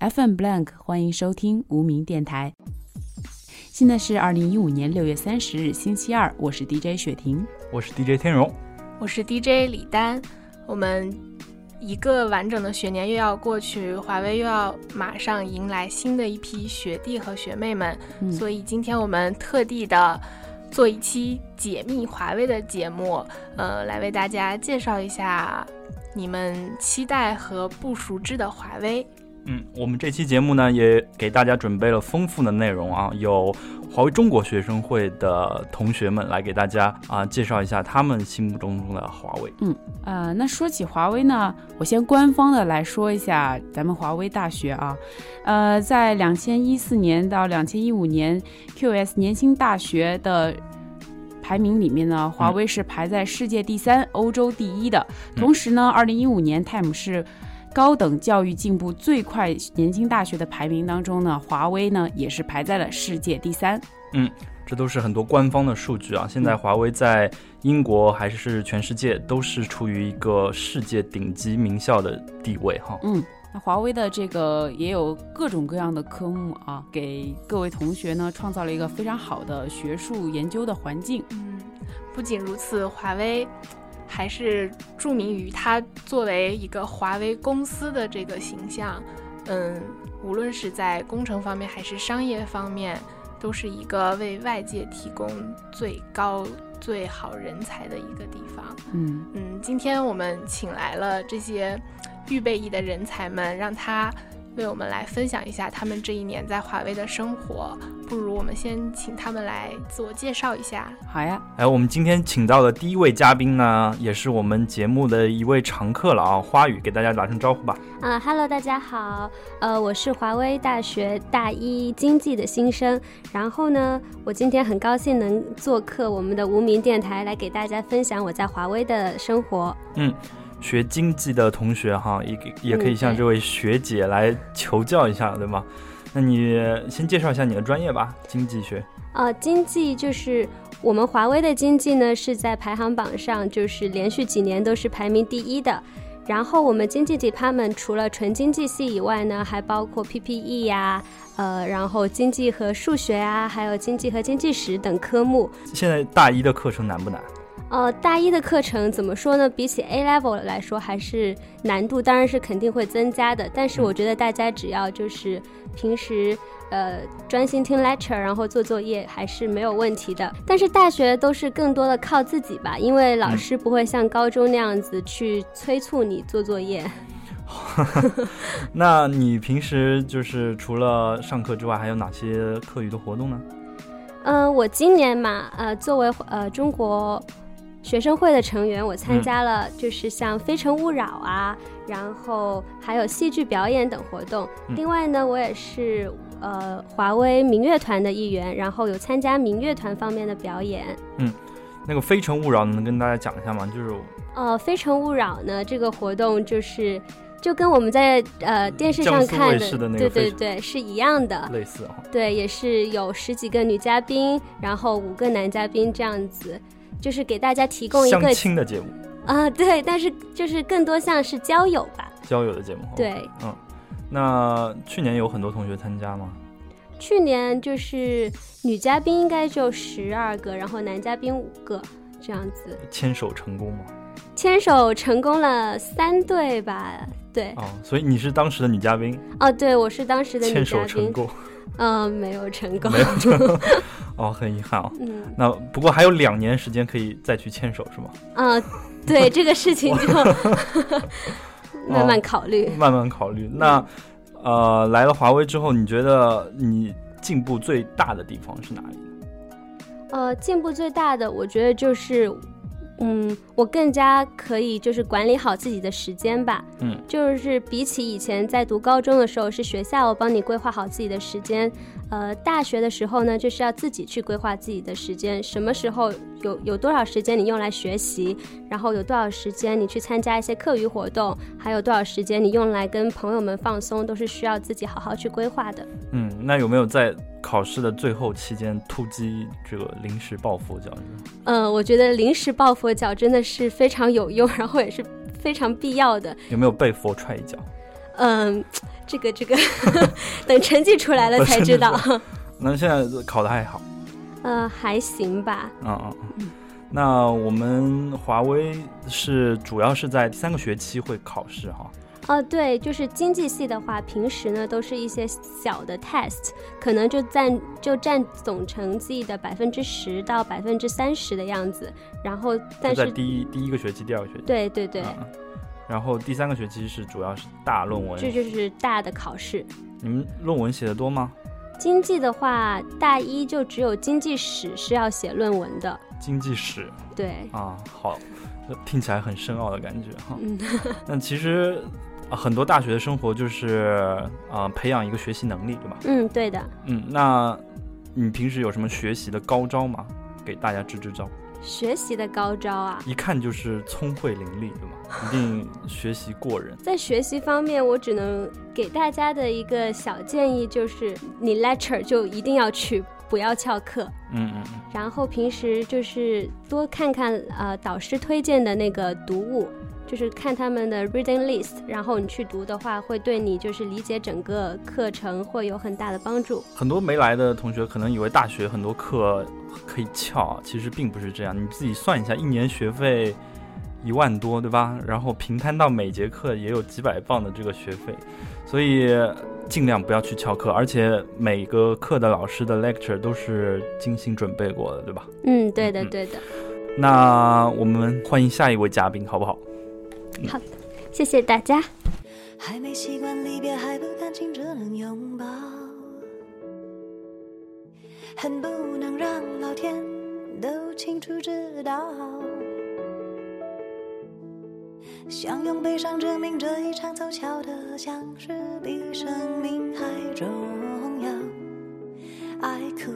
FM Blank，欢迎收听无名电台。现在是二零一五年六月三十日星期二，我是 DJ 雪婷，我是 DJ 天荣，我是 DJ 李丹。我们一个完整的学年又要过去，华为又要马上迎来新的一批学弟和学妹们，所以今天我们特地的做一期解密华为的节目，呃，来为大家介绍一下你们期待和不熟知的华为。嗯，我们这期节目呢，也给大家准备了丰富的内容啊，有华为中国学生会的同学们来给大家啊介绍一下他们心目中的华为。嗯，呃，那说起华为呢，我先官方的来说一下咱们华为大学啊，呃，在两千一四年到两千一五年 QS 年轻大学的排名里面呢，华为是排在世界第三、欧洲第一的。同时呢，二零一五年 Time 是。高等教育进步最快年轻大学的排名当中呢，华为呢也是排在了世界第三。嗯，这都是很多官方的数据啊。现在华为在英国还是全世界都是处于一个世界顶级名校的地位哈。嗯，那华为的这个也有各种各样的科目啊，给各位同学呢创造了一个非常好的学术研究的环境。嗯，不仅如此，华为。还是著名于它作为一个华为公司的这个形象，嗯，无论是在工程方面还是商业方面，都是一个为外界提供最高最好人才的一个地方。嗯嗯，今天我们请来了这些预备役的人才们，让他。为我们来分享一下他们这一年在华为的生活，不如我们先请他们来自我介绍一下。好呀，哎，我们今天请到的第一位嘉宾呢，也是我们节目的一位常客了啊，花语给大家打声招呼吧。啊哈喽，大家好，呃，我是华为大学大一经济的新生，然后呢，我今天很高兴能做客我们的无名电台，来给大家分享我在华为的生活。嗯。学经济的同学哈，也也可以向这位学姐来求教一下，对吗？那你先介绍一下你的专业吧，经济学。呃，经济就是我们华为的经济呢，是在排行榜上就是连续几年都是排名第一的。然后我们经济 department 除了纯经济系以外呢，还包括 PPE 呀，呃，然后经济和数学啊，还有经济和经济史等科目。现在大一的课程难不难？呃，大一的课程怎么说呢？比起 A level 来说，还是难度当然是肯定会增加的。但是我觉得大家只要就是平时呃专心听 lecture，然后做作业，还是没有问题的。但是大学都是更多的靠自己吧，因为老师不会像高中那样子去催促你做作业。那你平时就是除了上课之外，还有哪些课余的活动呢？嗯，我今年嘛，呃，作为呃中国。学生会的成员，我参加了，就是像《非诚勿扰》啊，然后还有戏剧表演等活动。另外呢，我也是呃华为民乐团的一员，然后有参加民乐团方面的表演。嗯，那个《非诚勿扰》能跟大家讲一下吗？就是呃，《非诚勿扰》呢，这个活动就是就跟我们在呃电视上看的，对对对，是一样的，类似。对，也是有十几个女嘉宾，然后五个男嘉宾这样子。就是给大家提供一个相亲的节目啊，对，但是就是更多像是交友吧，交友的节目。对，嗯，那去年有很多同学参加吗？去年就是女嘉宾应该就十二个，然后男嘉宾五个这样子。牵手成功吗？牵手成功了三对吧？对。哦，所以你是当时的女嘉宾？哦，对，我是当时的女嘉宾。牵手成功。嗯，没有成功，没有成功，哦，很遗憾哦。嗯，那不过还有两年时间可以再去牵手，是吗？嗯，对，这个事情就 慢慢考虑，慢慢考虑。那呃，来了华为之后，你觉得你进步最大的地方是哪里？呃，进步最大的，我觉得就是。嗯，我更加可以就是管理好自己的时间吧。嗯，就是比起以前在读高中的时候，是学校帮你规划好自己的时间。呃，大学的时候呢，就是要自己去规划自己的时间，什么时候有有多少时间你用来学习，然后有多少时间你去参加一些课余活动，还有多少时间你用来跟朋友们放松，都是需要自己好好去规划的。嗯，那有没有在考试的最后期间突击这个临时抱佛脚？嗯，我觉得临时抱佛脚真的是非常有用，然后也是非常必要的。有没有被佛踹一脚？嗯，这个这个，等成绩出来了才知道。那现在考的还好？呃，还行吧。嗯嗯嗯。那我们华为是主要是在第三个学期会考试哈。哦，对，就是经济系的话，平时呢都是一些小的 test，可能就占就占总成绩的百分之十到百分之三十的样子。然后，但是在第一第一个学期、第二个学期。对对对。然后第三个学期是主要是大论文，这就是大的考试。你们论文写的多吗？经济的话，大一就只有经济史是要写论文的。经济史。对。啊，好，听起来很深奥的感觉哈。嗯。那其实。啊，很多大学的生活就是啊，培养一个学习能力，对吧？嗯，对的。嗯，那你平时有什么学习的高招吗？给大家支支招。学习的高招啊，一看就是聪慧伶俐，对吗？一定学习过人。在学习方面，我只能给大家的一个小建议就是，你 lecture 就一定要去，不要翘课。嗯嗯嗯。然后平时就是多看看呃导师推荐的那个读物。就是看他们的 reading list，然后你去读的话，会对你就是理解整个课程会有很大的帮助。很多没来的同学可能以为大学很多课可以翘，其实并不是这样。你自己算一下，一年学费一万多，对吧？然后平摊到每节课也有几百磅的这个学费，所以尽量不要去翘课。而且每个课的老师的 lecture 都是精心准备过的，对吧？嗯，对的，对的。那我们欢迎下一位嘉宾，好不好？好的，谢谢大家。还没习惯离别，还不敢亲热能拥抱，恨不能让老天都清楚知道，想用悲伤证明这一场凑巧的相识比生命还重要。爱哭，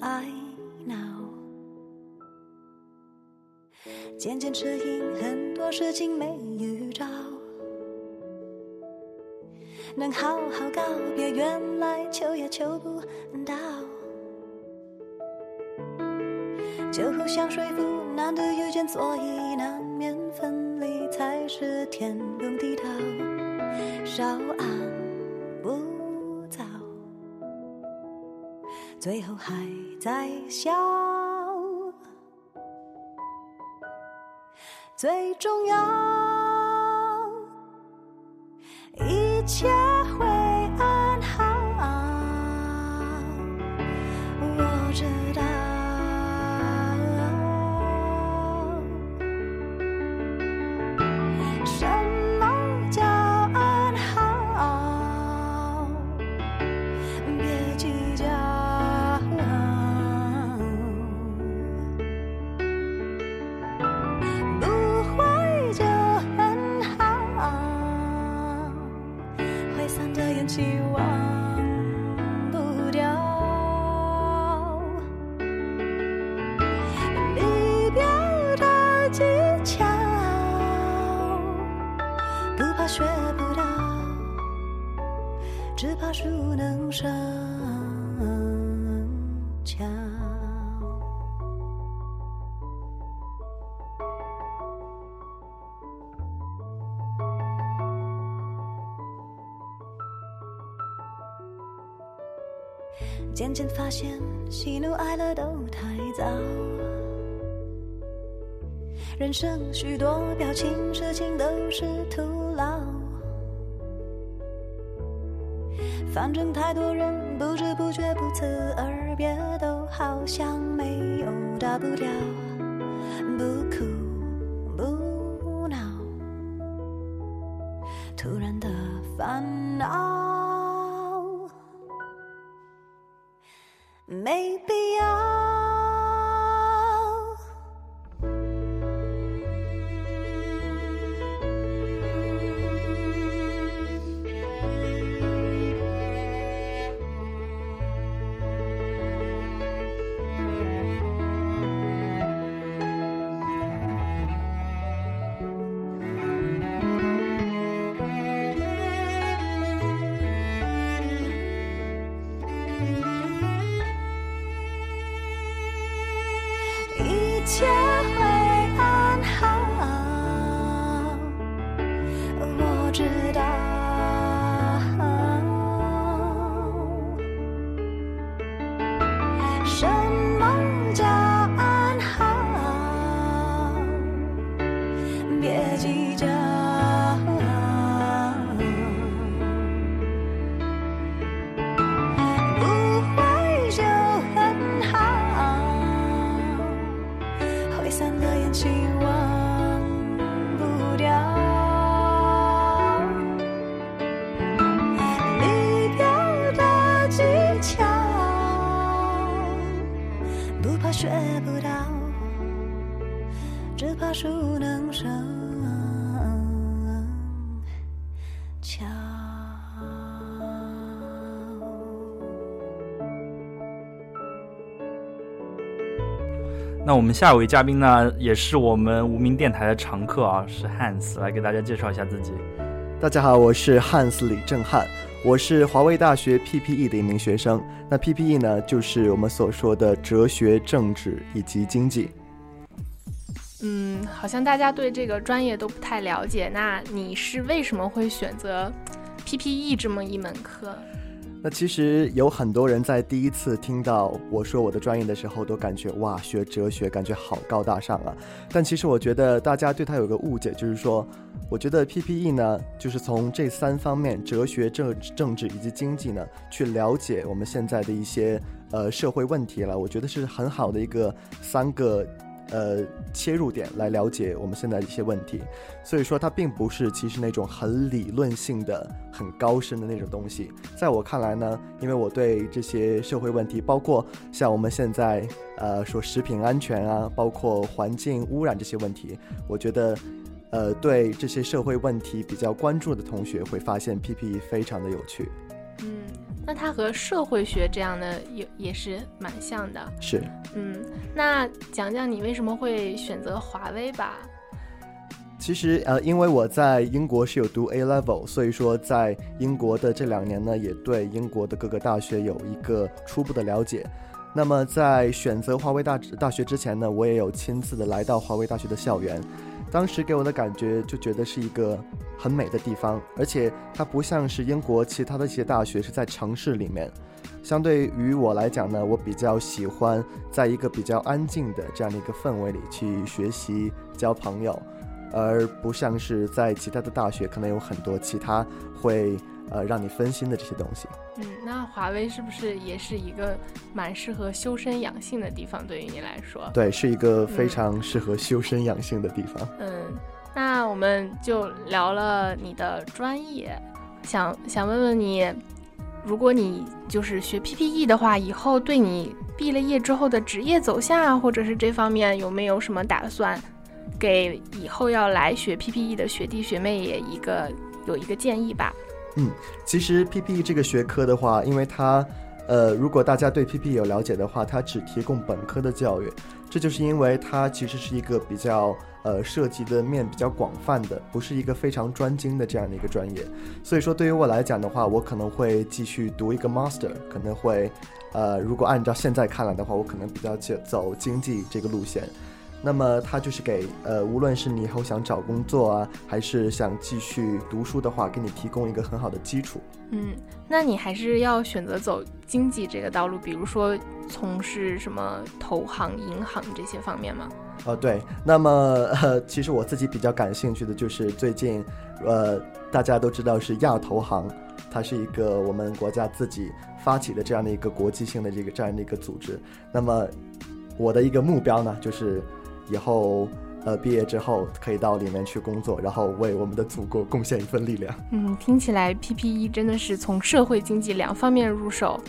爱渐渐适应，很多事情没预兆，能好好告别，原来求也求不到，就互相说服，难得遇见，所以难免分离，才是天公地道，稍安勿躁，最后还在笑。最重要，一切渐渐发现，喜怒哀乐都太早。人生许多表情，事情都是徒劳。反正太多人不知不觉不辞而别，都好像没有大不了。我们下一位嘉宾呢，也是我们无名电台的常客啊，是 Hans，来给大家介绍一下自己。大家好，我是 Hans 李正汉，我是华威大学 PPE 的一名学生。那 PPE 呢，就是我们所说的哲学、政治以及经济。嗯，好像大家对这个专业都不太了解。那你是为什么会选择 PPE 这么一门课？那其实有很多人在第一次听到我说我的专业的时候，都感觉哇，学哲学感觉好高大上啊。但其实我觉得大家对他有个误解，就是说，我觉得 PPE 呢，就是从这三方面——哲学、政政治以及经济呢，去了解我们现在的一些呃社会问题了。我觉得是很好的一个三个。呃，切入点来了解我们现在一些问题，所以说它并不是其实那种很理论性的、很高深的那种东西。在我看来呢，因为我对这些社会问题，包括像我们现在呃说食品安全啊，包括环境污染这些问题，我觉得，呃，对这些社会问题比较关注的同学会发现 PPE 非常的有趣。嗯，那它和社会学这样的也也是蛮像的。是，嗯，那讲讲你为什么会选择华为吧？其实呃，因为我在英国是有读 A level，所以说在英国的这两年呢，也对英国的各个大学有一个初步的了解。那么在选择华为大大学之前呢，我也有亲自的来到华为大学的校园。当时给我的感觉就觉得是一个很美的地方，而且它不像是英国其他的一些大学是在城市里面。相对于我来讲呢，我比较喜欢在一个比较安静的这样的一个氛围里去学习、交朋友，而不像是在其他的大学可能有很多其他会。呃，让你分心的这些东西。嗯，那华为是不是也是一个蛮适合修身养性的地方？对于你来说，对，是一个非常适合修身养性的地方。嗯，那我们就聊了你的专业，想想问问你，如果你就是学 PPE 的话，以后对你毕了业之后的职业走向啊，或者是这方面有没有什么打算？给以后要来学 PPE 的学弟学妹也一个有一个建议吧。嗯，其实 PPE 这个学科的话，因为它，呃，如果大家对 PPE 有了解的话，它只提供本科的教育，这就是因为它其实是一个比较呃涉及的面比较广泛的，不是一个非常专精的这样的一个专业。所以说，对于我来讲的话，我可能会继续读一个 Master，可能会，呃，如果按照现在看来的话，我可能比较走走经济这个路线。那么它就是给呃，无论是你以后想找工作啊，还是想继续读书的话，给你提供一个很好的基础。嗯，那你还是要选择走经济这个道路，比如说从事什么投行、银行这些方面吗？哦，对。那么呃，其实我自己比较感兴趣的就是最近，呃，大家都知道是亚投行，它是一个我们国家自己发起的这样的一个国际性的这个这样的一个组织。那么我的一个目标呢，就是。以后，呃，毕业之后可以到里面去工作，然后为我们的祖国贡献一份力量。嗯，听起来 PPE 真的是从社会经济两方面入手，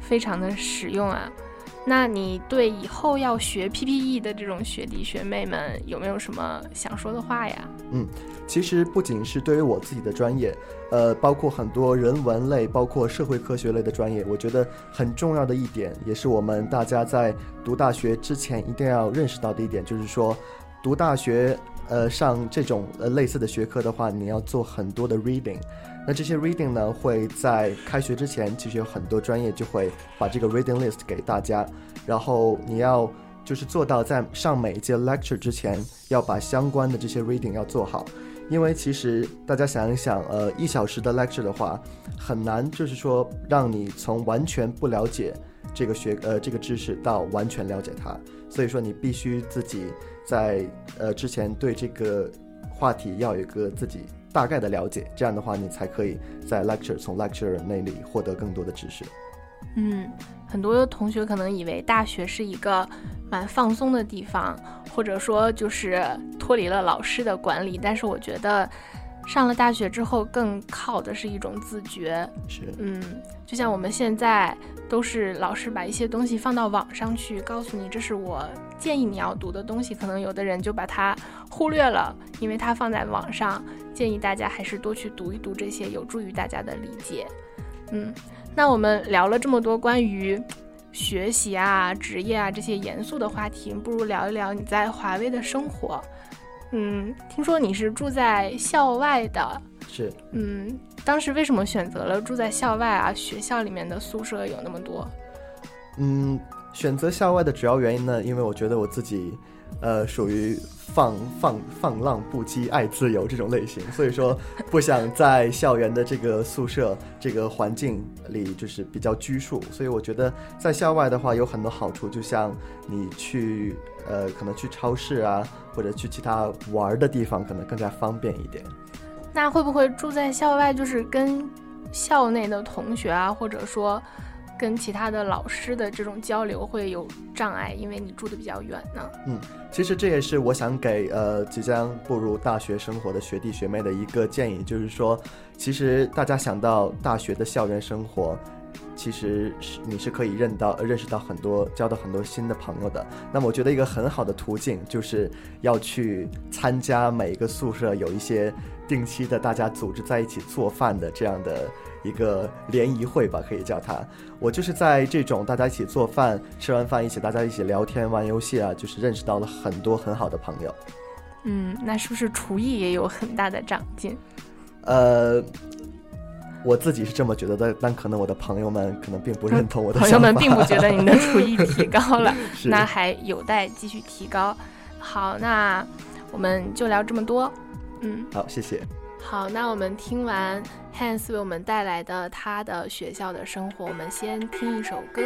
非常的实用啊。那你对以后要学 PPE 的这种学弟学妹们有没有什么想说的话呀？嗯，其实不仅是对于我自己的专业，呃，包括很多人文类、包括社会科学类的专业，我觉得很重要的一点，也是我们大家在读大学之前一定要认识到的一点，就是说，读大学，呃，上这种呃类似的学科的话，你要做很多的 reading。那这些 reading 呢，会在开学之前，其实有很多专业就会把这个 reading list 给大家，然后你要就是做到在上每一节 lecture 之前，要把相关的这些 reading 要做好，因为其实大家想一想，呃，一小时的 lecture 的话，很难就是说让你从完全不了解这个学呃这个知识到完全了解它，所以说你必须自己在呃之前对这个话题要有一个自己。大概的了解，这样的话你才可以在 lecture 从 lecturer 那里获得更多的知识。嗯，很多同学可能以为大学是一个蛮放松的地方，或者说就是脱离了老师的管理。但是我觉得，上了大学之后，更靠的是一种自觉。是，嗯，就像我们现在都是老师把一些东西放到网上去，告诉你这是我建议你要读的东西，可能有的人就把它忽略了，因为它放在网上。建议大家还是多去读一读这些，有助于大家的理解。嗯，那我们聊了这么多关于学习啊、职业啊这些严肃的话题，不如聊一聊你在华为的生活。嗯，听说你是住在校外的，是，嗯，当时为什么选择了住在校外啊？学校里面的宿舍有那么多，嗯，选择校外的主要原因呢，因为我觉得我自己，呃，属于放放放浪不羁、爱自由这种类型，所以说不想在校园的这个宿舍这个环境里就是比较拘束，所以我觉得在校外的话有很多好处，就像你去。呃，可能去超市啊，或者去其他玩的地方，可能更加方便一点。那会不会住在校外，就是跟校内的同学啊，或者说跟其他的老师的这种交流会有障碍？因为你住的比较远呢？嗯，其实这也是我想给呃即将步入大学生活的学弟学妹的一个建议，就是说，其实大家想到大学的校园生活。其实是你是可以认到认识到很多交到很多新的朋友的。那么我觉得一个很好的途径就是要去参加每一个宿舍有一些定期的大家组织在一起做饭的这样的一个联谊会吧，可以叫它。我就是在这种大家一起做饭，吃完饭一起大家一起聊天玩游戏啊，就是认识到了很多很好的朋友。嗯，那是不是厨艺也有很大的长进？呃。我自己是这么觉得的，但可能我的朋友们可能并不认同我的 朋友们并不觉得你的厨艺提 高了，那还有待继续提高。好，那我们就聊这么多。嗯，好，谢谢。好，那我们听完 Hans 为我们带来的他的学校的生活，我们先听一首歌，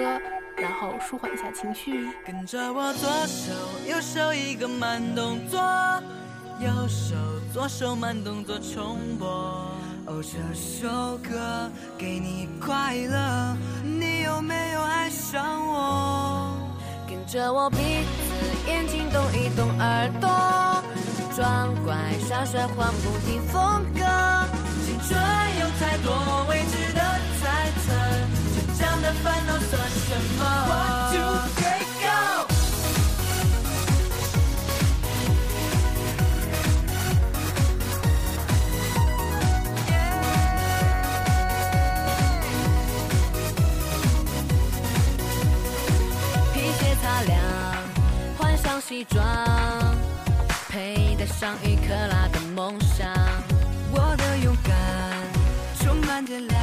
然后舒缓一下情绪。跟着我左手右手一个慢动作，右手左手慢动作重播。哦，这首歌给你快乐，你有没有爱上我？跟着我鼻子眼睛动一动耳朵，装乖耍帅换不停风格。青春有太多未知的猜测，成长的烦恼算什么？西装，佩戴上上一克拉的梦想。我的勇敢充满电量，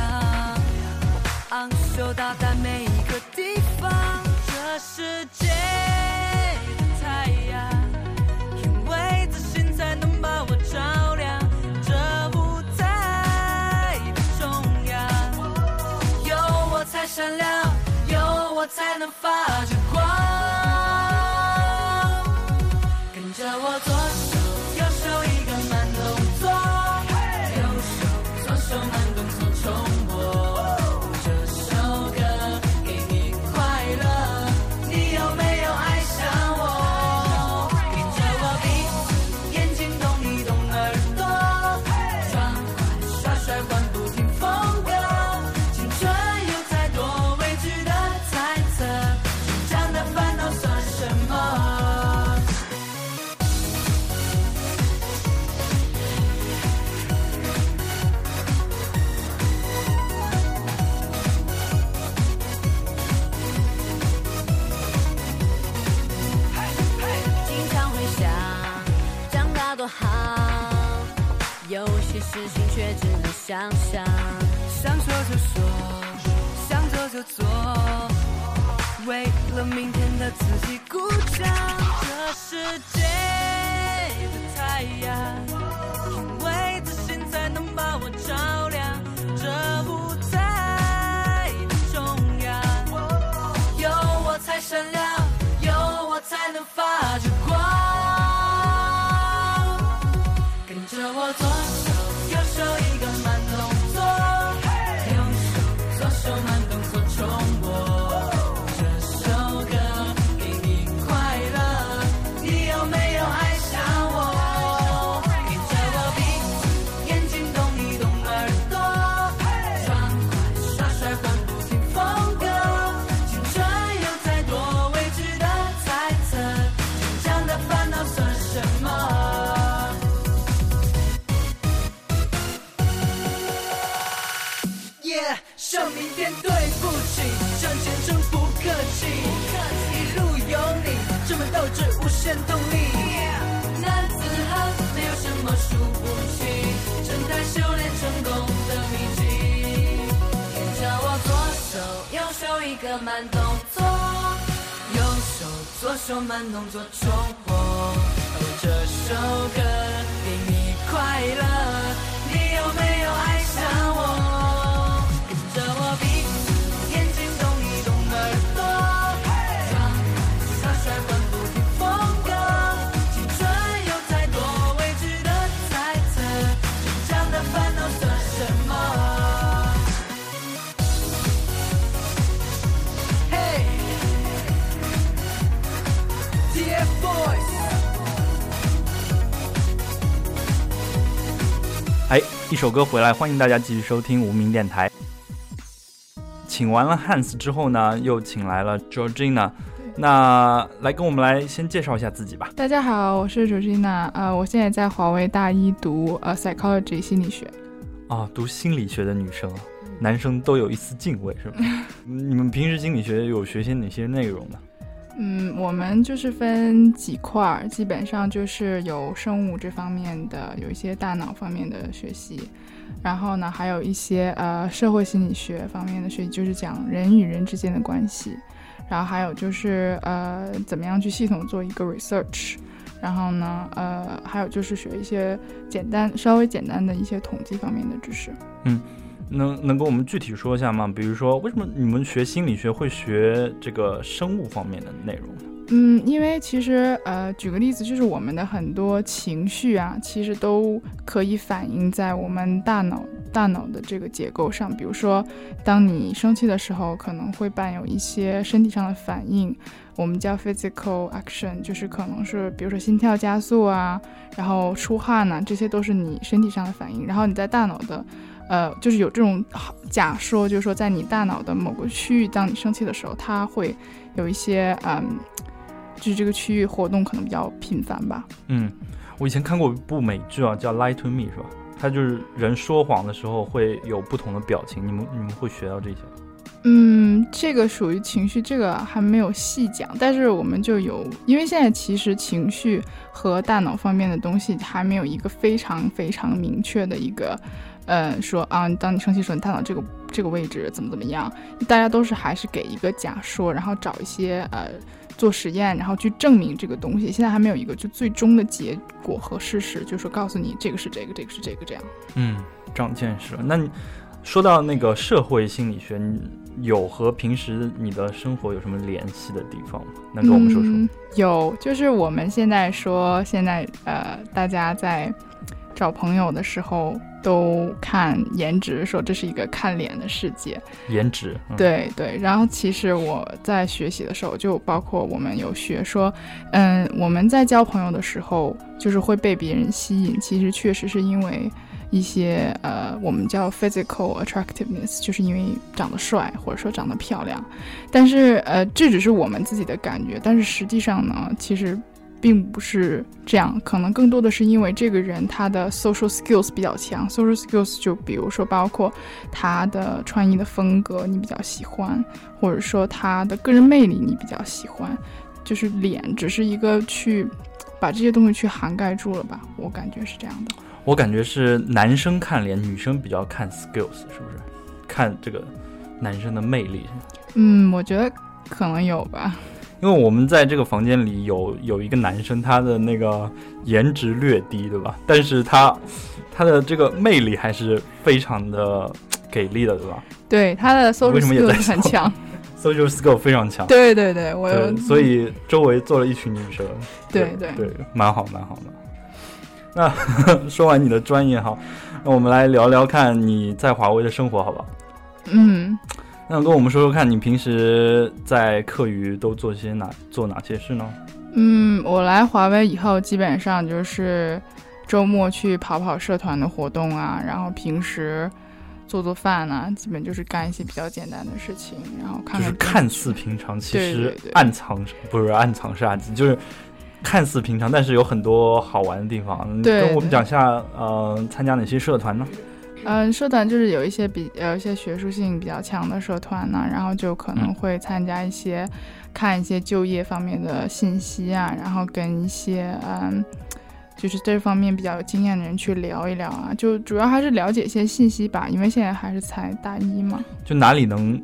昂首到达每一个地方。这世界的太阳，因为自信才能把我照亮。这舞台的中央，有我才闪亮，有我才能发着光。只能想象，想说就说，想做就做，为了明天的自己鼓掌。这世界的太阳，因为自信才能把我照亮。这舞台的中央，有我才闪亮，有我才能发着光。跟着我左。志无限动力。男子汉没有什么输不起，正在修炼成功的秘籍。跟着我左手右手一个慢动作，右手左手慢动作重播。哦，这首歌给你快乐，你有没有爱上我？一首歌回来，欢迎大家继续收听无名电台。请完了 Hans 之后呢，又请来了 Georgina，那来跟我们来先介绍一下自己吧。大家好，我是 Georgina，呃，我现在在华为大一读呃 psychology 心理学。啊，读心理学的女生啊，男生都有一丝敬畏，是吧？你们平时心理学有学些哪些内容呢？嗯，我们就是分几块儿，基本上就是有生物这方面的，有一些大脑方面的学习，然后呢，还有一些呃社会心理学方面的学习，就是讲人与人之间的关系，然后还有就是呃怎么样去系统做一个 research，然后呢，呃，还有就是学一些简单、稍微简单的一些统计方面的知识。嗯能能跟我们具体说一下吗？比如说，为什么你们学心理学会学这个生物方面的内容呢？嗯，因为其实呃，举个例子，就是我们的很多情绪啊，其实都可以反映在我们大脑大脑的这个结构上。比如说，当你生气的时候，可能会伴有一些身体上的反应，我们叫 physical action，就是可能是比如说心跳加速啊，然后出汗呐、这些都是你身体上的反应。然后你在大脑的呃，就是有这种假说，就是说在你大脑的某个区域，当你生气的时候，它会有一些嗯。就是这个区域活动可能比较频繁吧。嗯，我以前看过一部美剧啊，叫《Lie to Me》，是吧？它就是人说谎的时候会有不同的表情，你们你们会学到这些？嗯，这个属于情绪，这个还没有细讲，但是我们就有，因为现在其实情绪和大脑方面的东西还没有一个非常非常明确的一个，呃，说啊，当你生气的时候，你大脑这个这个位置怎么怎么样，大家都是还是给一个假说，然后找一些呃做实验，然后去证明这个东西，现在还没有一个就最终的结果和事实，就是说告诉你这个是这个，这个是这个这样。嗯，长见识了。那你说到那个社会心理学，你有和平时你的生活有什么联系的地方吗？能跟我们说说？嗯、有，就是我们现在说，现在呃，大家在找朋友的时候都看颜值，说这是一个看脸的世界。颜值，嗯、对对。然后其实我在学习的时候，就包括我们有学说，嗯，我们在交朋友的时候，就是会被别人吸引，其实确实是因为。一些呃，我们叫 physical attractiveness，就是因为长得帅或者说长得漂亮，但是呃，这只是我们自己的感觉，但是实际上呢，其实并不是这样，可能更多的是因为这个人他的 social skills 比较强，social skills 就比如说包括他的穿衣的风格你比较喜欢，或者说他的个人魅力你比较喜欢，就是脸只是一个去把这些东西去涵盖住了吧，我感觉是这样的。我感觉是男生看脸，女生比较看 skills，是不是？看这个男生的魅力。嗯，我觉得可能有吧。因为我们在这个房间里有有一个男生，他的那个颜值略低，对吧？但是他他的这个魅力还是非常的给力的，对吧？对，他的 social skills 很强，social skill 非常强。对对对，我对，所以周围坐了一群女生。对对对，蛮好蛮好的。那 说完你的专业哈，那我们来聊聊看你在华为的生活，好不好？嗯，那跟我们说说看你平时在课余都做些哪做哪些事呢？嗯，我来华为以后，基本上就是周末去跑跑社团的活动啊，然后平时做做饭啊，基本就是干一些比较简单的事情，然后看就是看似平常，其实暗藏不是暗藏杀机，就是。看似平常，但是有很多好玩的地方。你对跟我们讲一下，呃，参加哪些社团呢？嗯，社团就是有一些比有一些学术性比较强的社团呢，然后就可能会参加一些看一些就业方面的信息啊，然后跟一些嗯，就是这方面比较有经验的人去聊一聊啊，就主要还是了解一些信息吧，因为现在还是才大一嘛。就哪里能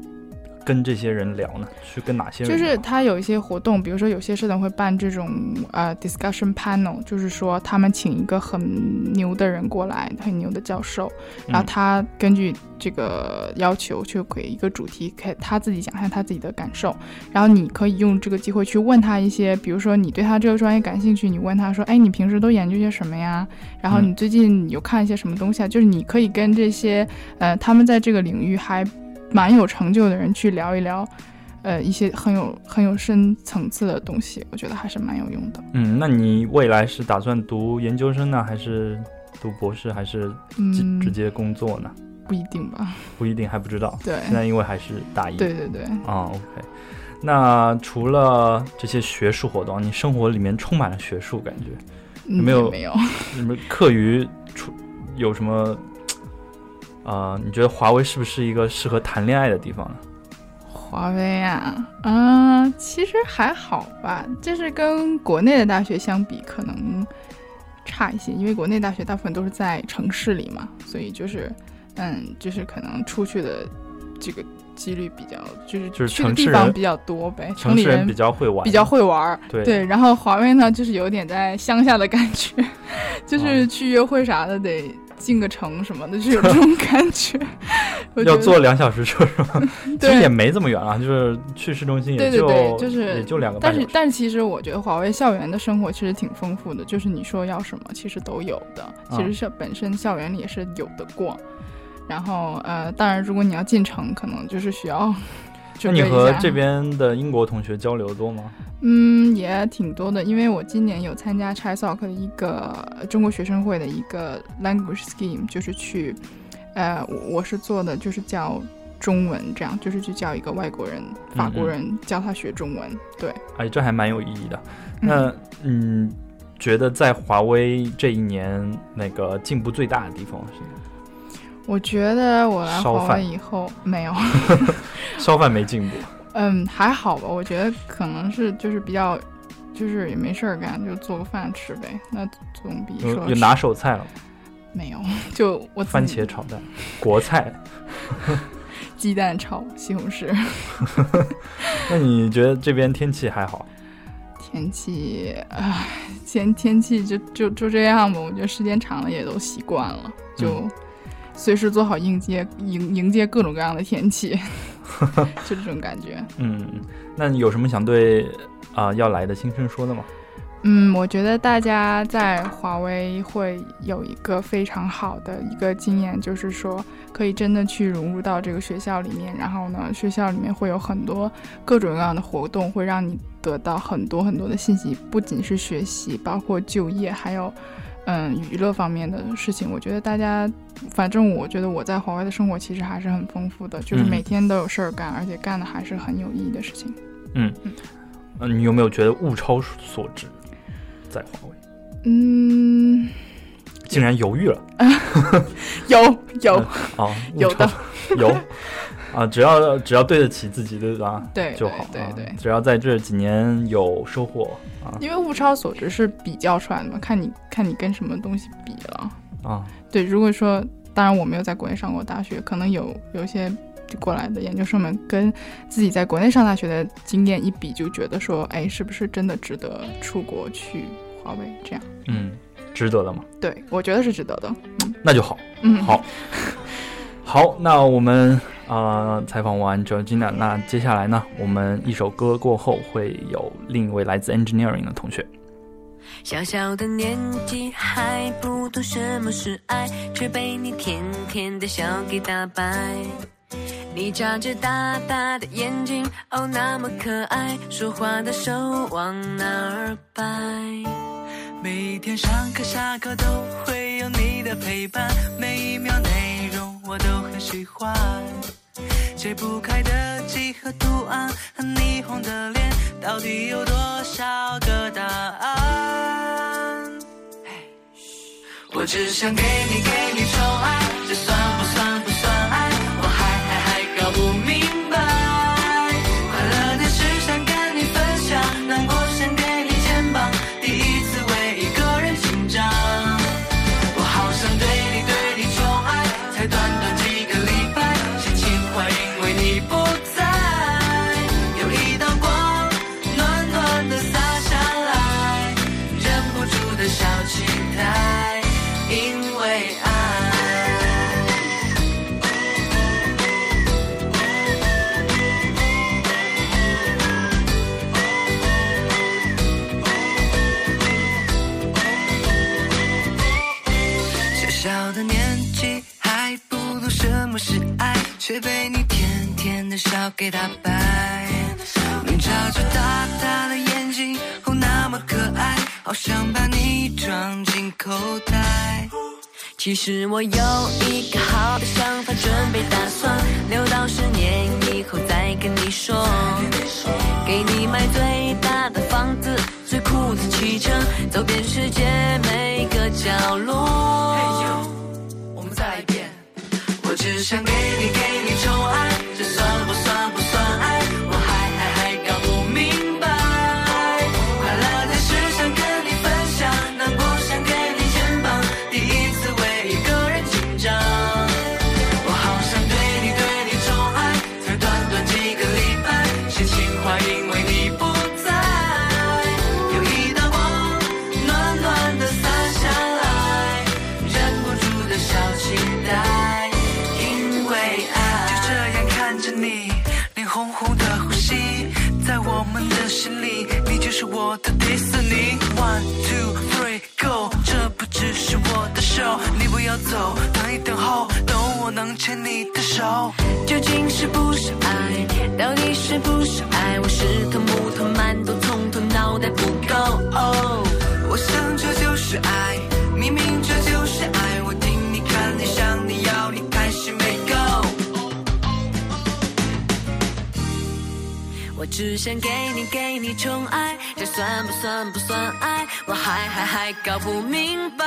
跟这些人聊呢？去跟哪些人？就是他有一些活动，比如说有些社团会办这种呃 discussion panel，就是说他们请一个很牛的人过来，很牛的教授，然后嗯他根据这个要求去给一个主题，给他自己讲一下他自己的感受，然后你可以用这个机会去问他一些，比如说你对他这个专业感兴趣，你问他说，哎，你平时都研究些什么呀？然后嗯你最近有看一些什么东西啊？就是你可以跟这些呃他们在这个领域还蛮有成就的人去聊一聊。呃，一些很有很有深层次的东西，我觉得还是蛮有用的。嗯，那你未来是打算读研究生呢，还是读博士，还是直嗯直接工作呢？不一定吧？不一定，还不知道。对现在因为还是大一。对对对，啊，OK。那除了这些学术活动，你生活里面充满了学术，感觉嗯有没有没有？什么课余出有什么？呃，你觉得华为是不是一个适合谈恋爱的地方呢？华为啊，啊、其实还好吧，就是跟国内的大学相比，可能差一些，因为国内大学大部分都是在城市里嘛，所以就是，嗯，就是可能出去的这个几率比较，就是就是去的城市人地方比较多呗，城里人比较会玩，比较会玩儿，对。对，然后华为呢，就是有点在乡下的感觉，就是哦去约会啥的得进个城什么的，就有这种感觉。觉要坐两小时车是吗？其实也没这么远啊，就是去市中心也对对就对就是也就两个半小时。但是但是其实我觉得华为校园的生活其实挺丰富的，就是你说要什么其实都有的，啊其实是本身校园里也是有的逛。然后呃，当然如果你要进城，可能就是需要那你和这边的英国同学交流多吗？嗯，也挺多的，因为我今年有参加 ChiSoc 的一个呃中国学生会的一个 language scheme，就是去，呃，我我是做的就是教中文，这样就是去教一个外国人、法国人，教他学中文。对，哎，这还蛮有意义的。嗯那嗯，觉得在华为这一年那个进步最大的地方是我觉得我来华烧饭为以后没有，烧饭没进步，嗯，还好吧。我觉得可能是就是比较，就是也没事儿干，就做个饭吃呗。那总比说有有拿手菜了吗？没有，就我番茄炒蛋，国菜。鸡蛋炒西红柿。那你觉得这边天气还好？天气，唉，天天气就就就这样吧。我觉得时间长了也都习惯了，就随时做好迎接迎迎接各种各样的天气，就这种感觉。嗯，那你有什么想对啊、要来的新生说的吗？嗯，我觉得大家在华为会有一个非常好的一个经验，就是说可以真的去融入到这个学校里面，然后呢，学校里面会有很多各种各样的活动，会让你得到很多很多的信息，不仅是学习，包括就业，还有嗯娱乐方面的事情。我觉得大家，反正我觉得我在华为的生活其实还是很丰富的，就是嗯每天都有事儿干，而且干的还是很有意义的事情。嗯，嗯你有没有觉得物超所值？在华为嗯，竟然犹豫了 有有。啊？有的有啊，只要只要对得起自己，对吧？对就好。对对只要在这几年有收获啊因为物超所值是比较出来的嘛，看你看你跟什么东西比了。啊，对，如果说，当然我没有在国内上过大学，可能有有些过来的研究生们跟自己在国内上大学的经验一比，就觉得说，哎，是不是真的值得出国去华为这样？嗯，值得的吗，对，我觉得是值得的。那就好。嗯，好，好，那我们呃采访完 Georgina，那接下来呢，我们一首歌过后会有另一位来自 Engineering 的同学。小小的年纪还不懂什么是爱，却被你甜甜的笑给打败。你眨着大大的眼睛，哦，那么可爱，说话的手往哪儿摆？每天上课下课都会有你的陪伴，每一秒内容我都很喜欢。解不开的几何图案和霓虹的脸，到底有多少个答案？我只想给你给你宠爱，这算不算不算爱？我还还还搞不明其实我有一个好的想法，准备打算留到十年以后再跟你说。给你买最大的房子，最酷的汽车，走遍世界每个角落。我们再一遍。我只想给你给牵你的手。究竟是不是爱？到底是不是爱？我是头木头馒头，葱头脑袋不够。哦，我想这就是爱，明明这就是爱。我听你看你想你要你开心没够。我只想给你给你宠爱，这算不算不算爱？我还还还搞不明白。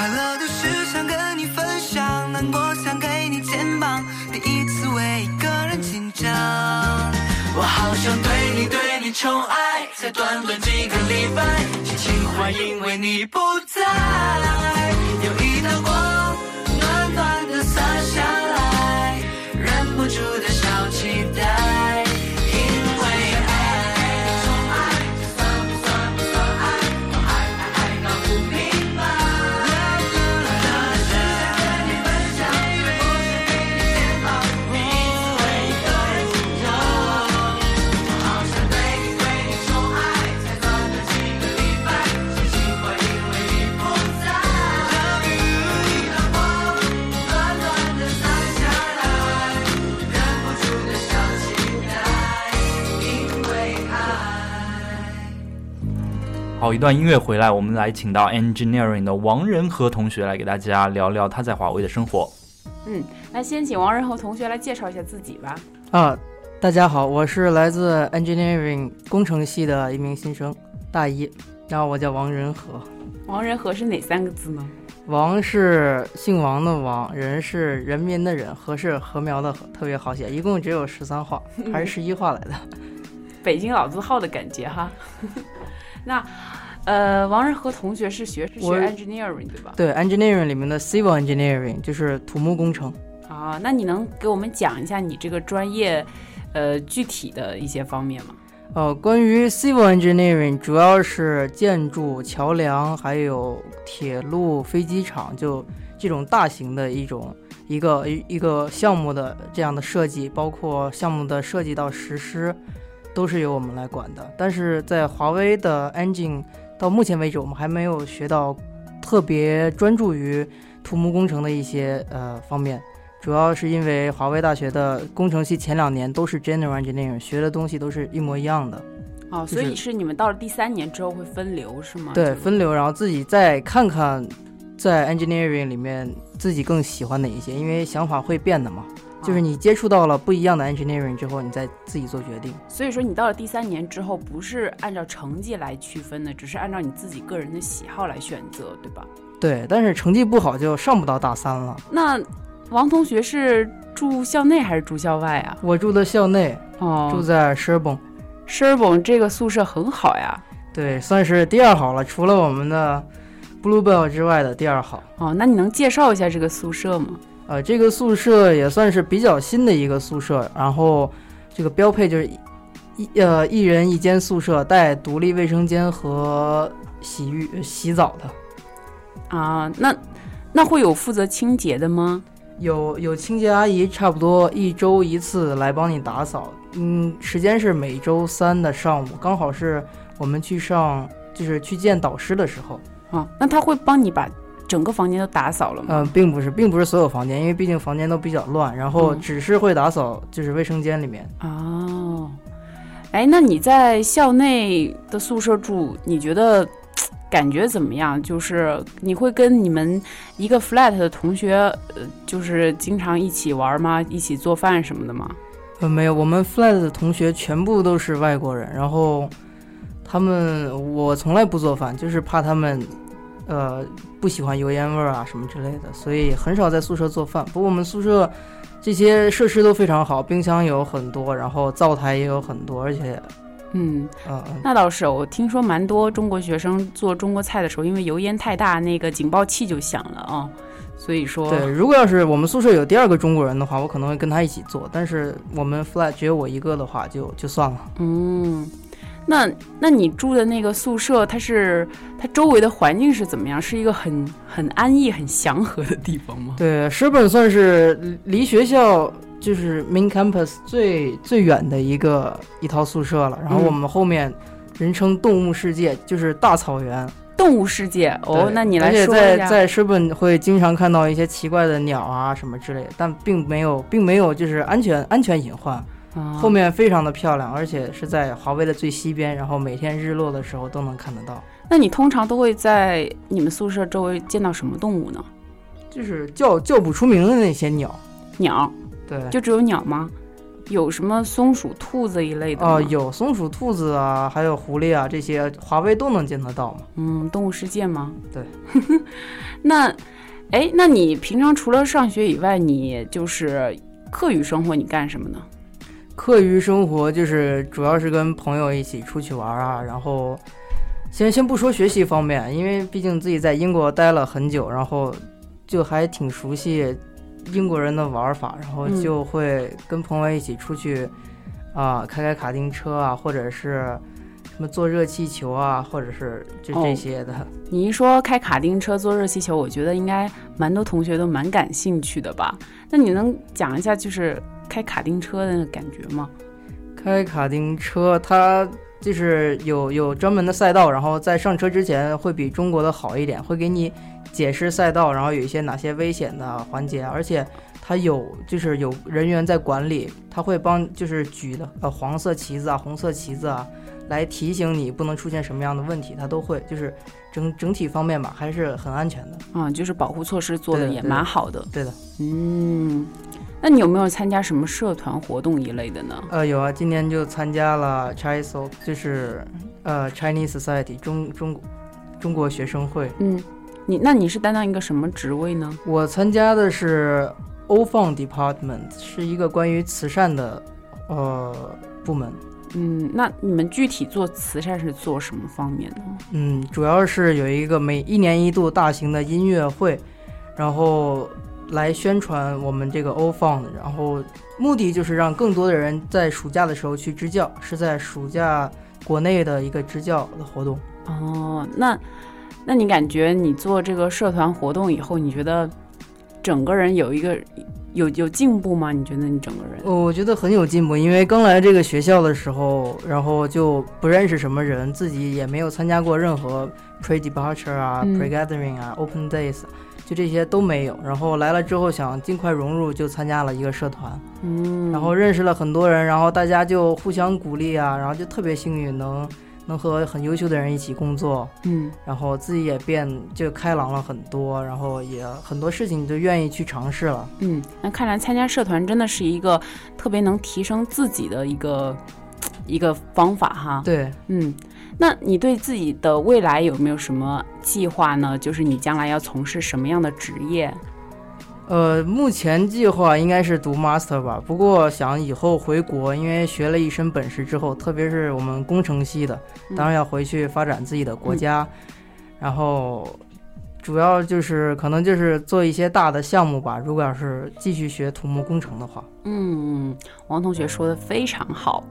快乐的事想跟你分享，难过想给你肩膀，第一次为一个人紧张。我好想对你对你宠爱，才短短几个礼拜，心情坏因为你不在。有一道光暖暖的洒下来，忍不住的好，一段音乐回来，我们来请到 Engineering 的王仁和同学来给大家聊聊他在华为的生活。嗯，那先请王仁和同学来介绍一下自己吧。啊，大家好，我是来自 Engineering 工程系的一名新生，大一，然后我叫王仁和。王仁和是哪三个字呢？王是姓王的王，仁是人民的人，和是禾苗的禾，特别好写，一共只有十三画，还是十一画来的。北京老字号的感觉哈。那，呃，王仁和同学是学是学 engineering 对吧？对，Engineering 里面的 Civil Engineering 就是土木工程。啊，那你能给我们讲一下你这个专业，呃，具体的一些方面吗？呃，关于 Civil Engineering，主要是建筑、桥梁，还有铁路、飞机场，就这种大型的一种一个一一个项目的这样的设计，包括项目的设计到实施，都是由我们来管的。但是在华为的 Engine 到目前为止，我们还没有学到特别专注于土木工程的一些呃方面。主要是因为华为大学的工程系前两年都是 General Engineering，学的东西都是一模一样的。哦，所以是你们到了第三年之后会分流是吗？对，分流，然后自己再看看，在 Engineering 里面自己更喜欢哪一些，因为想法会变的嘛。就是啊你接触到了不一样的 Engineering 之后，你再自己做决定。所以说你到了第三年之后，不是按照成绩来区分的，只是按照你自己个人的喜好来选择，对吧？对，但是成绩不好就上不到大三了。那王同学是住校内还是住校外啊？我住的校内，哦，住在 Sherborne。Sherborne 这个宿舍很好呀。对，算是第二好了，除了我们的 Bluebell 之外的第二好。哦，那你能介绍一下这个宿舍吗？呃，这个宿舍也算是比较新的一个宿舍，然后这个标配就是一呃一人一间宿舍，带独立卫生间和洗浴洗澡的。啊，那那会有负责清洁的吗？有有清洁阿姨，差不多一周一次来帮你打扫。嗯，时间是每周三的上午，刚好是我们去上就是去见导师的时候。啊，那他会帮你把整个房间都打扫了吗？嗯、并不是，并不是所有房间，因为毕竟房间都比较乱，然后嗯只是会打扫就是卫生间里面。哦，哎，那你在校内的宿舍住，你觉得 感觉怎么样？就是你会跟你们一个 flat 的同学，呃，就是经常一起玩吗？一起做饭什么的吗？呃，没有，我们 flat 的同学全部都是外国人，然后他们我从来不做饭，就是怕他们呃不喜欢油烟味儿啊什么之类的，所以很少在宿舍做饭。不过我们宿舍这些设施都非常好，冰箱有很多，然后灶台也有很多，而且嗯，嗯嗯那倒是，我听说蛮多中国学生做中国菜的时候，因为油烟太大，那个警报器就响了啊。所以说，对，如果要是我们宿舍有第二个中国人的话，我可能会跟他一起做，但是我们 flat 只有我一个的话就就算了。嗯，那那你住的那个宿舍，它是它周围的环境是怎么样？是一个很很安逸、很祥和的地方吗？对，石本算是离学校就是 main campus 最最远的一个一套宿舍了。然后嗯我们后面人称动物世界，就是大草原。动物世界哦，那你来说一下。在在石本会经常看到一些奇怪的鸟啊什么之类的，但并没有并没有就是安全安全隐患。啊后面非常的漂亮，而且是在华为的最西边，然后每天日落的时候都能看得到。那你通常都会在你们宿舍周围见到什么动物呢？就是叫叫不出名的那些鸟，鸟，对，就只有鸟吗？有什么松鼠、兔子一类的吗？哦、有松鼠、兔子啊，还有狐狸啊，这些华为都能见得到嘛。嗯，动物世界吗？对。那，哎，那你平常除了上学以外，你就是课余生活你干什么呢？课余生活就是主要是跟朋友一起出去玩啊，然后先先不说学习方面，因为毕竟自己在英国待了很久，然后就还挺熟悉英国人的玩法，然后嗯就会跟朋友一起出去啊、开开卡丁车啊，或者是什么坐热气球啊，或者是就这哦些的。你一说开卡丁车、坐热气球，我觉得应该蛮多同学都蛮感兴趣的吧？那你能讲一下就是开卡丁车的那个感觉吗？开卡丁车，它就是有有专门的赛道，然后在上车之前会比中国的好一点，会给你解释赛道，然后有一些哪些危险的环节，而且它有就是有人员在管理，他会帮就是举的呃黄色旗子啊、红色旗子啊，来提醒你不能出现什么样的问题，他都会就是整整体方面吧，还是很安全的。啊、就是保护措施做的也蛮好的。对的，嗯，那你有没有参加什么社团活动一类的呢？呃，有啊，今年就参加了 Chinese，就是呃 Chinese Society 中中国中国学生会。嗯，你那你是担当一个什么职位呢？我参加的是 O Fund Department，是一个关于慈善的呃部门。嗯，那你们具体做慈善是做什么方面的呢？嗯，主要是有一个每一年一度大型的音乐会，然后来宣传我们这个 O Fund，然后目的就是让更多的人在暑假的时候去支教，是在暑假国内的一个支教的活动。哦，那那你感觉你做这个社团活动以后，你觉得整个人有一个有有进步吗？你觉得你整个人？呃我觉得很有进步，因为刚来这个学校的时候，然后就不认识什么人，自己也没有参加过任何 pre departure 啊、嗯 pre gathering 啊、open days，就这些都没有。然后来了之后想尽快融入，就参加了一个社团，嗯，然后认识了很多人，然后大家就互相鼓励啊，然后就特别幸运能能和很优秀的人一起工作，嗯然后自己也变就开朗了很多，然后也很多事情就愿意去尝试了。嗯，那看来参加社团真的是一个特别能提升自己的一个一个方法哈。对，嗯，那你对自己的未来有没有什么计划呢？就是你将来要从事什么样的职业？呃，目前计划应该是读 master 吧，不过想以后回国，因为学了一身本事之后，特别是我们工程系的，当然要回去发展自己的国家，然后主要就是可能就是做一些大的项目吧。如果要是继续学土木工程的话，嗯，王同学说的非常好。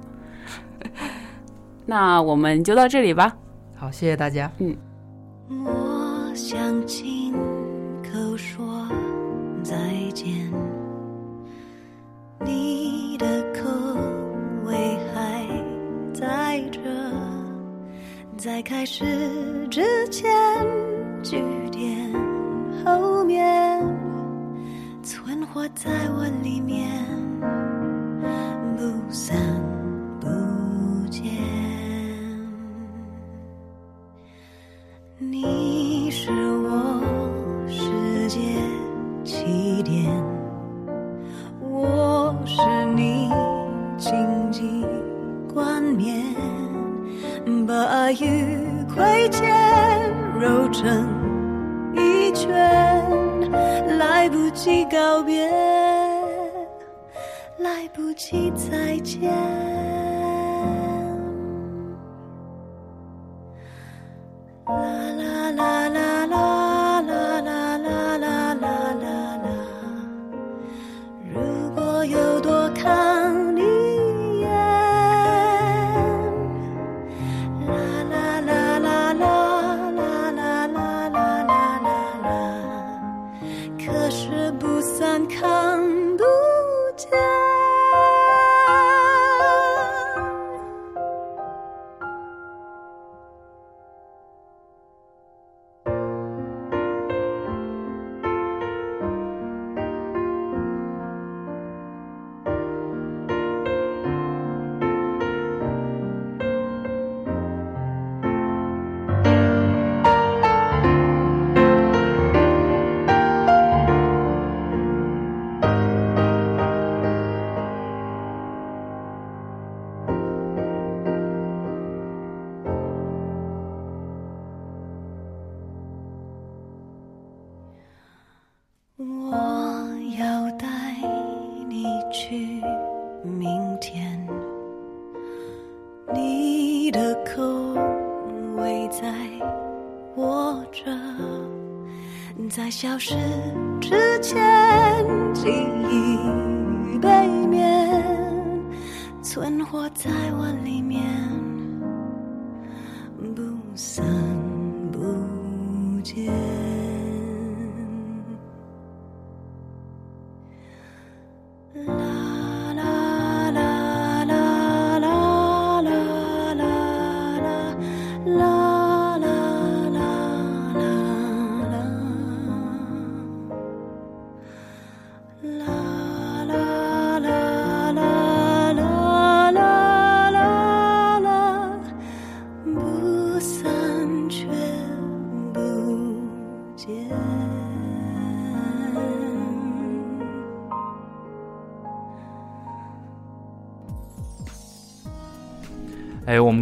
那我们就到这里吧。好，谢谢大家。嗯。我想亲口说再见，你的口味还在这，在开始之前，句点后面存活在我里面，不散不见。你是我世界起点，我是你荆棘冠冕，把爱与亏欠揉成一圈，来不及告别，来不及再见。啦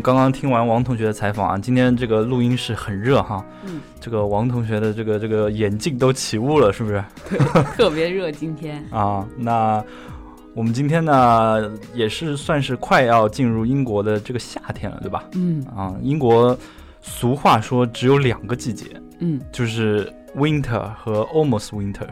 刚刚听完王同学的采访啊，今天这个录音室很热哈，嗯，这个王同学的这个这个眼镜都起雾了，是不是？特别热今天。啊，那我们今天呢，也是算是快要进入英国的这个夏天了，对吧？嗯啊，英国俗话说只有两个季节，嗯，就是 winter 和 almost winter，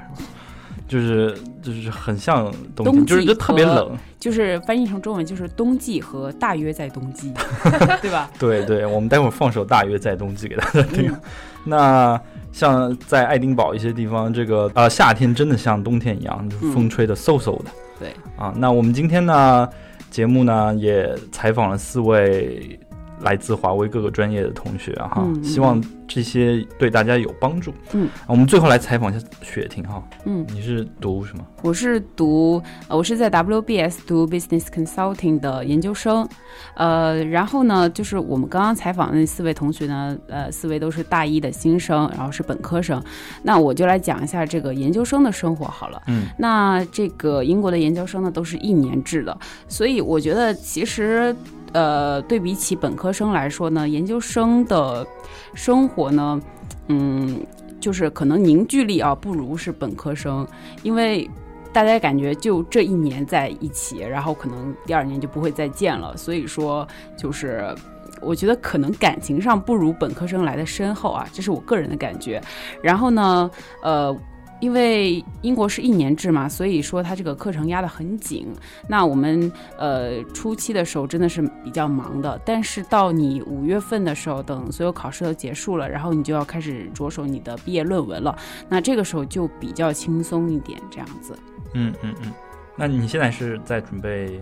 就是就是很像冬天，就是就特别冷。就是翻译成中文就是冬季和大约在冬季，对吧？对对，我们待会儿放首《大约在冬季》给大家听。嗯那像在爱丁堡一些地方，这个呃夏天真的像冬天一样，就是风吹的嗖嗖的。对啊，那我们今天呢节目呢也采访了四位来自华为各个专业的同学哈，希望这些对大家有帮助。嗯，我们最后来采访一下雪婷哈，嗯，你是读什么？我是读，呃我是在 WBS 读 Business Consulting 的研究生，呃，然后呢，就是我们刚刚采访的那四位同学呢，呃，四位都是大一的新生，然后是本科生，那我就来讲一下这个研究生的生活好了。嗯，那这个英国的研究生呢，都是一年制的，所以我觉得其实。呃，对比起本科生来说呢，研究生的生活呢，嗯，就是可能凝聚力啊不如是本科生，因为大家感觉就这一年在一起，然后可能第二年就不会再见了，所以说就是我觉得可能感情上不如本科生来的深厚啊，这是我个人的感觉。然后呢，呃。因为英国是一年制嘛，所以说它这个课程压得很紧。那我们呃初期的时候真的是比较忙的，但是到你五月份的时候，等所有考试都结束了，然后你就要开始着手你的毕业论文了。那这个时候就比较轻松一点，这样子。嗯嗯嗯。那你现在是在准备？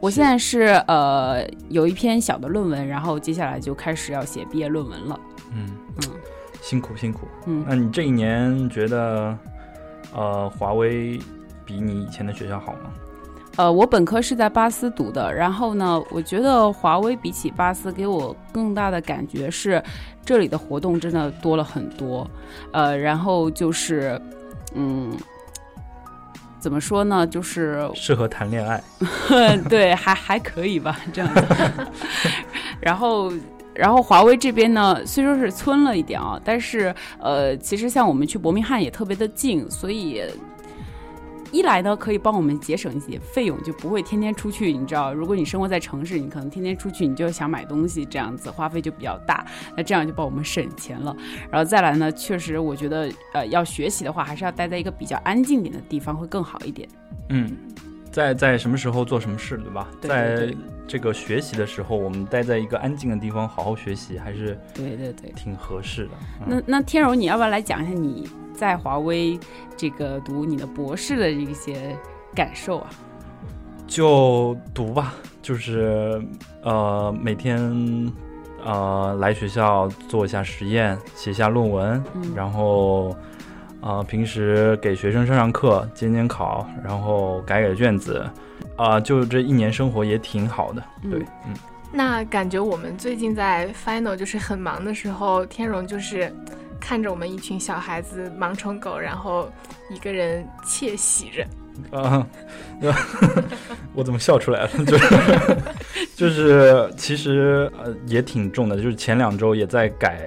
我现在是呃有一篇小的论文，然后接下来就开始要写毕业论文了。嗯嗯。辛苦辛苦，嗯，那你这一年觉得，呃，华为比你以前的学校好吗？呃，我本科是在巴斯读的，然后呢，我觉得华为比起巴斯给我更大的感觉是，这里的活动真的多了很多，呃，然后就是，嗯，怎么说呢，就是适合谈恋爱，对，还还可以吧，这样子，然后。然后华为这边呢，虽说是村了一点啊，但是呃，其实像我们去伯明翰也特别的近，所以一来呢可以帮我们节省一些费用，就不会天天出去。你知道，如果你生活在城市，你可能天天出去，你就想买东西，这样子花费就比较大。那这样就帮我们省钱了。然后再来呢，确实我觉得呃，要学习的话，还是要待在一个比较安静点的地方会更好一点。嗯。在在什么时候做什么事，对吧？在这个学习的时候，我们待在一个安静的地方好好学习，还是对对对，挺合适的。那那天柔，你要不要来讲一下你在华为这个读你的博士的一些感受啊？就读吧，就是呃每天呃来学校做一下实验，写一下论文，然后。啊，平时给学生上上课、监监考，然后改改卷子，啊，就这一年生活也挺好的。对，嗯。那感觉我们最近在 final 就是很忙的时候，天荣就是看着我们一群小孩子忙成狗，然后一个人窃喜着。啊，我怎么笑出来了？就 是就是，其实呃也挺重的，就是前两周也在改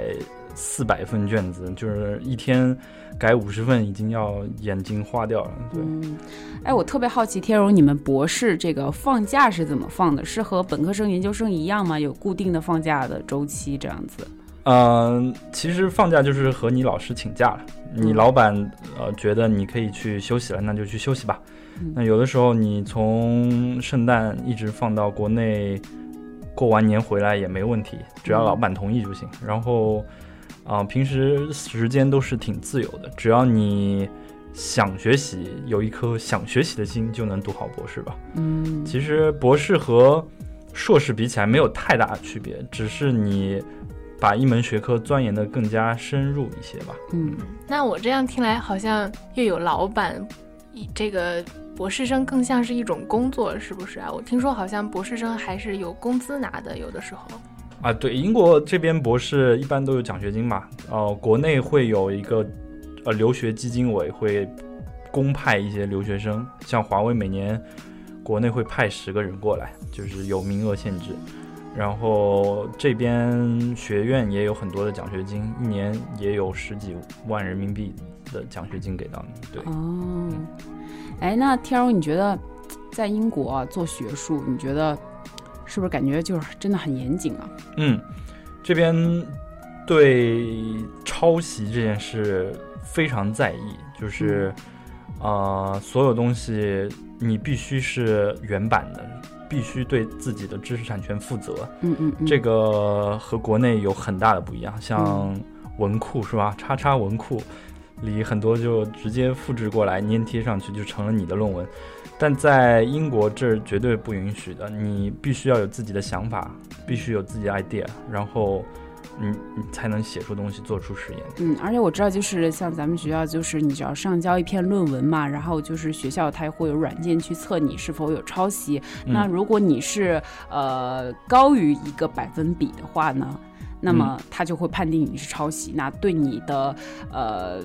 四百份卷子，就是一天。改五十份已经要眼睛花掉了。嗯，哎，我特别好奇，天荣，你们博士这个放假是怎么放的？是和本科生、研究生一样吗？有固定的放假的周期这样子？嗯，其实放假就是和你老师请假了。你老板呃觉得你可以去休息了，那就去休息吧。那有的时候你从圣诞一直放到国内，过完年回来也没问题，只要老板同意就行。然后。啊，平时时间都是挺自由的，只要你想学习，有一颗想学习的心，就能读好博士吧。嗯，其实博士和硕士比起来没有太大的区别，只是你把一门学科钻研的更加深入一些吧。嗯，那我这样听来，好像又有老板，这个博士生更像是一种工作，是不是啊？我听说好像博士生还是有工资拿的，有的时候。啊，对，英国这边博士一般都有奖学金嘛。呃，国内会有一个呃留学基金委会公派一些留学生，像华为每年国内会派十个人过来，就是有名额限制。然后这边学院也有很多的奖学金，一年也有十几万人民币的奖学金给到你。对，哦，哎，那天柔，你觉得在英国做学术，你觉得？是不是感觉就是真的很严谨啊？嗯，这边对抄袭这件事非常在意，就是啊，所有东西你必须是原版的，必须对自己的知识产权负责。嗯嗯，这个和国内有很大的不一样，像文库是吧？叉叉文库里很多就直接复制过来粘贴上去，就成了你的论文。但在英国这儿绝对不允许的，你必须要有自己的想法，必须有自己的 idea，然后你你才能写出东西，做出实验。嗯，而且我知道，就是像咱们学校，就是你只要上交一篇论文嘛，然后就是学校它会有软件去测你是否有抄袭。嗯那如果你是呃高于一个百分比的话呢，那么它就会判定你是抄袭，那对你的呃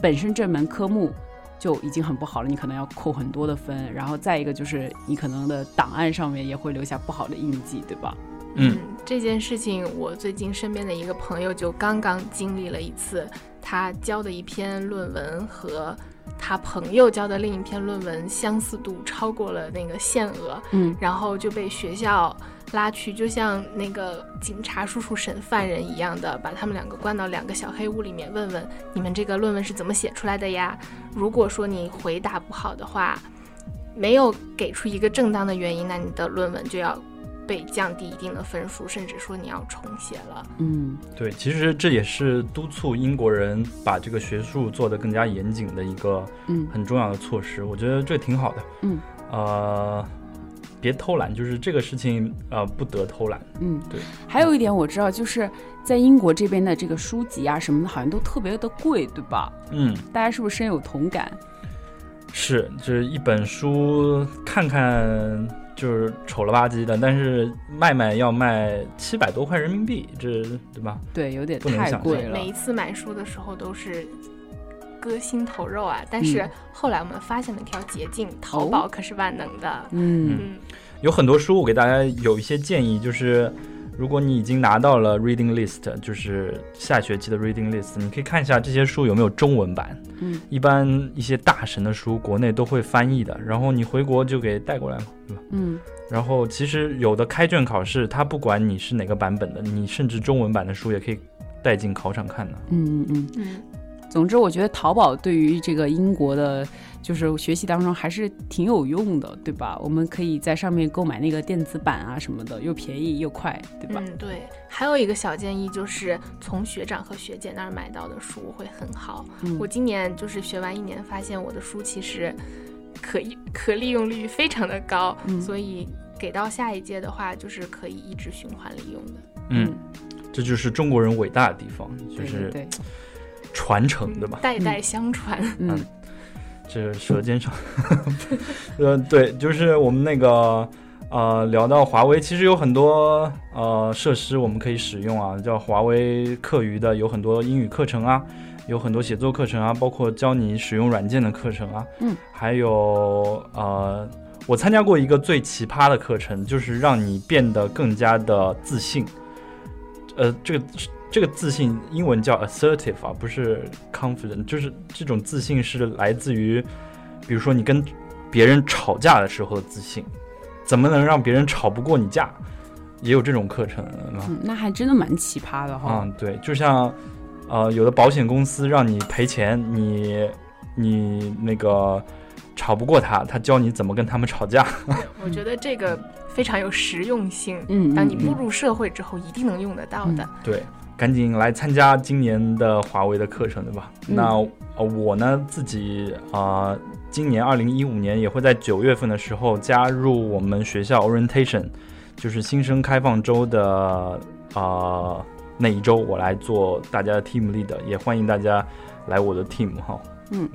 本身这门科目。就已经很不好了，你可能要扣很多的分，然后再一个就是你可能的档案上面也会留下不好的印记，对吧？嗯这件事情我最近身边的一个朋友就刚刚经历了一次，他交的一篇论文和他朋友交的另一篇论文相似度超过了那个限额，嗯然后就被学校拉去，就像那个警察叔叔审犯人一样的，把他们两个关到两个小黑屋里面，问问你们这个论文是怎么写出来的呀？如果说你回答不好的话，没有给出一个正当的原因，那你的论文就要被降低一定的分数，甚至说你要重写了。嗯对，其实这也是督促英国人把这个学术做得更加严谨的一个嗯很重要的措施。我觉得这挺好的。嗯，呃，别偷懒，就是这个事情呃不得偷懒。嗯，对。还有一点我知道，就是在英国这边的这个书籍啊什么的，好像都特别的贵，对吧？嗯，大家是不是深有同感？是，就是一本书看看就是丑了吧唧的，但是卖卖要卖七百多块人民币，这对吧？对，有点太贵了每。一次买书的时候都是割心头肉啊！但是嗯后来我们发现了一条捷径，淘宝可是万能的。嗯嗯，有很多书，我给大家有一些建议，就是如果你已经拿到了 reading list，就是下学期的 reading list，你可以看一下这些书有没有中文版。嗯一般一些大神的书，国内都会翻译的，然后你回国就给带过来嘛，对吧？嗯然后其实有的开卷考试，它不管你是哪个版本的，你甚至中文版的书也可以带进考场看的。嗯嗯。嗯，总之，我觉得淘宝对于这个英国的，就是学习当中还是挺有用的，对吧？我们可以在上面购买那个电子版啊什么的，又便宜又快，对吧？嗯，对。还有一个小建议就是从学长和学姐那儿买到的书会很好。嗯我今年就是学完一年，发现我的书其实可以可利用率非常的高，嗯所以给到下一届的话，就是可以一直循环利用的。嗯，这就是中国人伟大的地方，就是对对对，传承，对吧？代代相传。嗯这舌尖上，呃，对，就是我们那个呃，聊到华为，其实有很多呃设施我们可以使用啊，叫华为课余的，有很多英语课程啊，有很多写作课程啊，包括教你使用软件的课程啊，嗯，还有呃，我参加过一个最奇葩的课程，就是让你变得更加的自信，呃，这个。这个自信英文叫 assertive 啊，不是 confident，就是这种自信是来自于，比如说你跟别人吵架的时候的自信，怎么能让别人吵不过你架？也有这种课程啊。嗯，那还真的蛮奇葩的哈。嗯，对，就像呃，有的保险公司让你赔钱，你你那个吵不过他，他教你怎么跟他们吵架。我觉得这个非常有实用性。嗯，当你嗯步入社会之后，一定能用得到的。对，赶紧来参加今年的华为的课程，对吧？嗯那呃，我呢自己啊、呃今年二零一五年也会在九月份的时候加入我们学校 orientation，就是新生开放周的啊、呃那一周，我来做大家的 team leader，也欢迎大家来我的 team 哈。嗯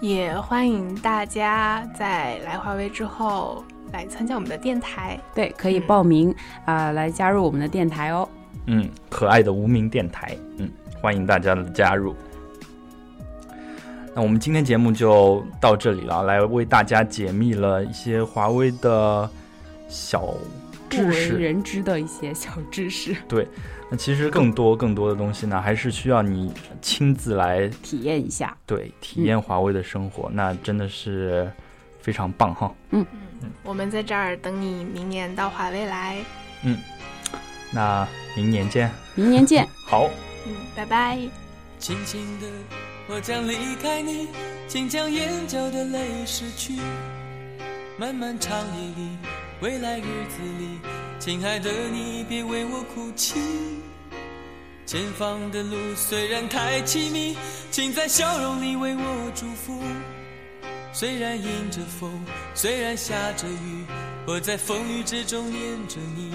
也欢迎大家在来华为之后来参加我们的电台。对，可以嗯报名啊、来加入我们的电台哦。嗯，可爱的无名电台，嗯，欢迎大家的加入。那我们今天节目就到这里了，来为大家解密了一些华为的小不为知识。人知的一些小知识，对那其实更多更多的东西呢，还是需要你亲自来 体验一下。对体验华为的生活，那真的是非常棒哈。嗯嗯我们在这儿等你明年到华为来。那明年见，明年见。好。嗯，拜拜。轻轻的，我将离开你，请将眼角的泪拭去。漫漫长夜里，未来日子里，亲爱的你别为我哭泣。前方的路虽然太凄迷，请在笑容里为我祝福。虽然迎着风，虽然下着雨，我在风雨之中念着你。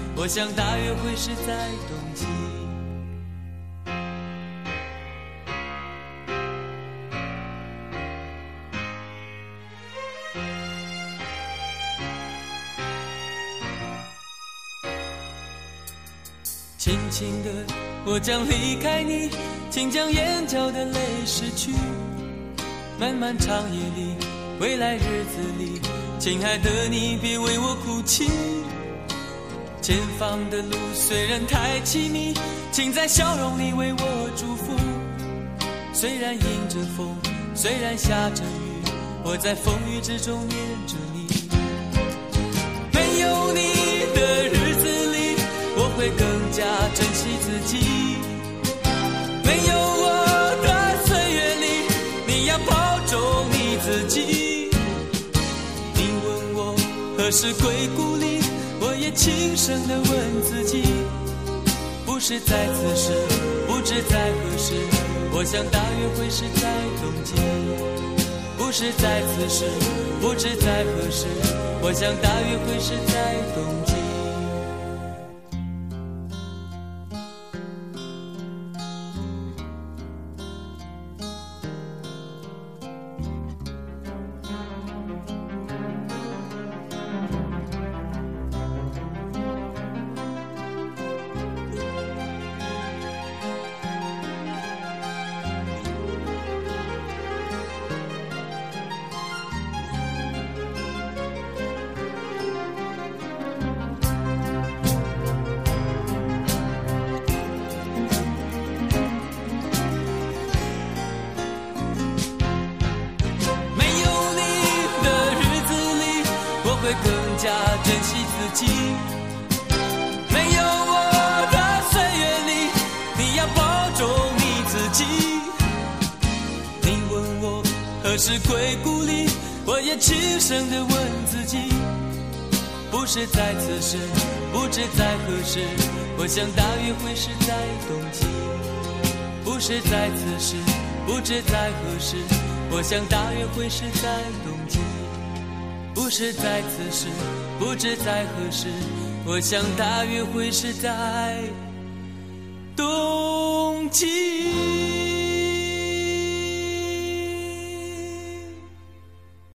我想大约会是在冬季。轻轻的，我将离开你，请将眼角的泪拭去。漫漫长夜里，未来日子里，亲爱的你别为我哭泣。前方的路虽然太凄迷，请在笑容里为我祝福。虽然迎着风，虽然下着雨，我在风雨之中念着你。没有你的日子里，我会更加珍惜自己。没有我的岁月里，你要保重你自己。你问我何时归故里，也轻声地问自己，不是在此时，不知在何时，我想大约会是在冬季。不是在此时，不知在何时，我想大约会是在冬季。会是在冬季。不是在此时，不知在何时，我想大约会是在冬季。